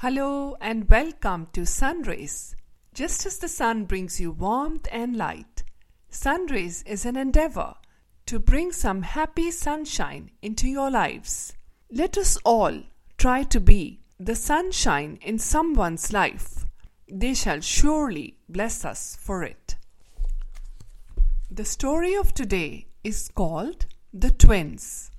Hello and welcome to Sunrays. Just as the sun brings you warmth and light, Sunrays is an endeavor to bring some happy sunshine into your lives. Let us all try to be the sunshine in someone's life. They shall surely bless us for it. The story of today is called The Twins.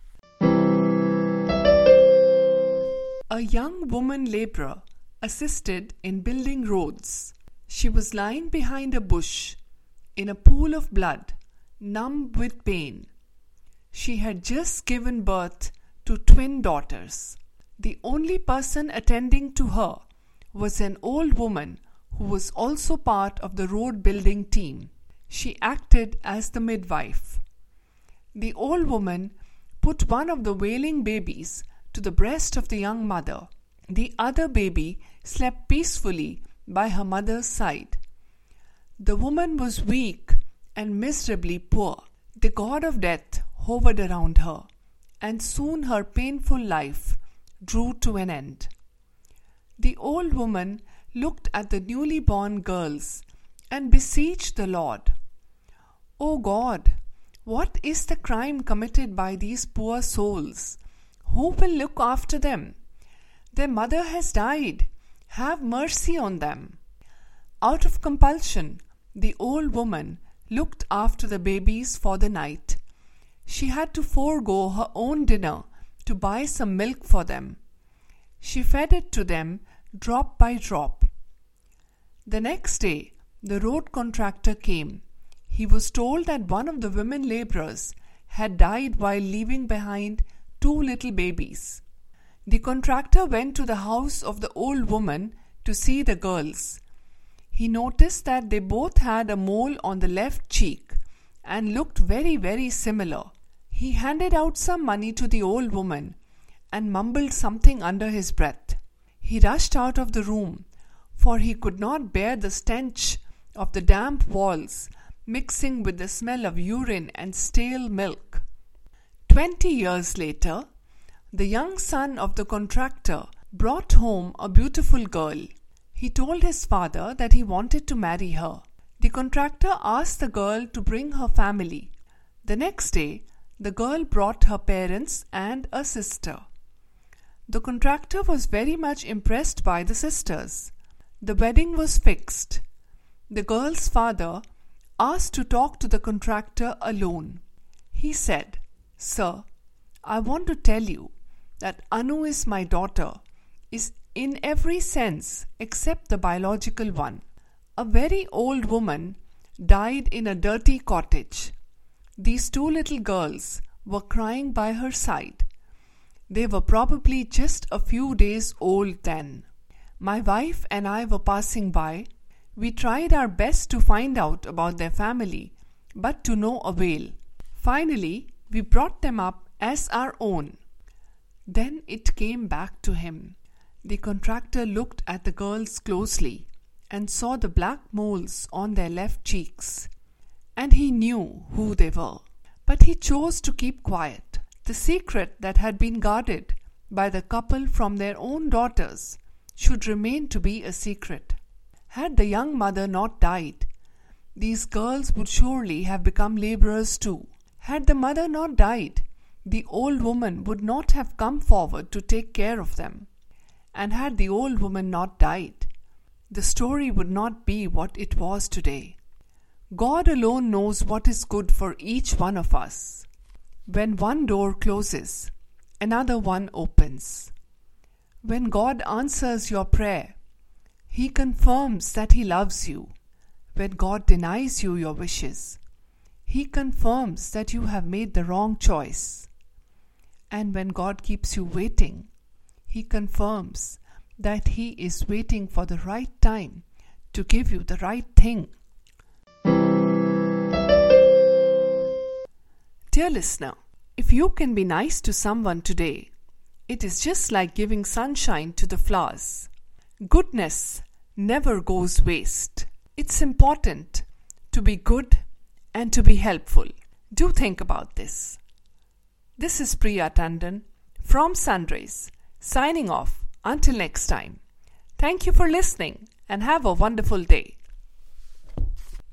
A young woman laborer assisted in building roads. She was lying behind a bush in a pool of blood, numb with pain. She had just given birth to twin daughters. The only person attending to her was an old woman who was also part of the road building team. She acted as the midwife. The old woman put one of the wailing babies to the breast of the young mother. The other baby slept peacefully by her mother's side. The woman was weak and miserably poor. The god of death hovered around her, and soon her painful life drew to an end. The old woman looked at the newly born girls and beseeched the Lord. O God, what is the crime committed by these poor souls? Who will look after them? Their mother has died. Have mercy on them. Out of compulsion, the old woman looked after the babies for the night. She had to forego her own dinner to buy some milk for them. She fed it to them drop by drop. The next day, the road contractor came. He was told that one of the women laborers had died while leaving behind two little babies. The contractor went to the house of the old woman to see the girls. He noticed that they both had a mole on the left cheek and looked very, very similar. He handed out some money to the old woman and mumbled something under his breath. He rushed out of the room, for he could not bear the stench of the damp walls mixing with the smell of urine and stale milk. Twenty years later, the young son of the contractor brought home a beautiful girl. He told his father that he wanted to marry her. The contractor asked the girl to bring her family. The next day, the girl brought her parents and a sister. The contractor was very much impressed by the sisters. The wedding was fixed. The girl's father asked to talk to the contractor alone. He said, Sir, I want to tell you that Anu is my daughter, is in every sense except the biological one. A very old woman died in a dirty cottage. These two little girls were crying by her side. They were probably just a few days old then. My wife and I were passing by. We tried our best to find out about their family, but to no avail. Finally, we brought them up as our own. Then it came back to him. The contractor looked at the girls closely and saw the black moles on their left cheeks. And he knew who they were. But he chose to keep quiet. The secret that had been guarded by the couple from their own daughters should remain to be a secret. Had the young mother not died, these girls would surely have become laborers too. Had the mother not died, the old woman would not have come forward to take care of them. And had the old woman not died, the story would not be what it was today. God alone knows what is good for each one of us. When one door closes, another one opens. When God answers your prayer, He confirms that He loves you. When God denies you your wishes, he confirms that you have made the wrong choice. And when God keeps you waiting, He confirms that He is waiting for the right time to give you the right thing. Dear listener, if you can be nice to someone today, it is just like giving sunshine to the flowers. Goodness never goes waste. It's important to be good and to be helpful. Do think about this. This is Priya Tandon from Sunrays, signing off until next time. Thank you for listening and have a wonderful day.